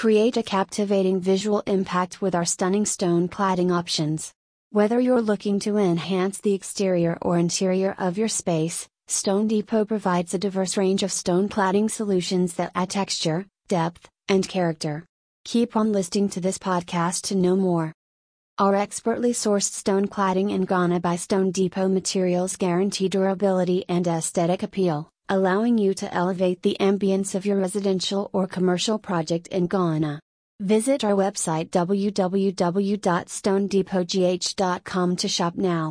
Create a captivating visual impact with our stunning stone cladding options. Whether you're looking to enhance the exterior or interior of your space, Stone Depot provides a diverse range of stone cladding solutions that add texture, depth, and character. Keep on listening to this podcast to know more. Our expertly sourced stone cladding in Ghana by Stone Depot materials guarantee durability and aesthetic appeal, allowing you to elevate the ambience of your residential or commercial project in Ghana. Visit our website www.stonedepotgh.com to shop now.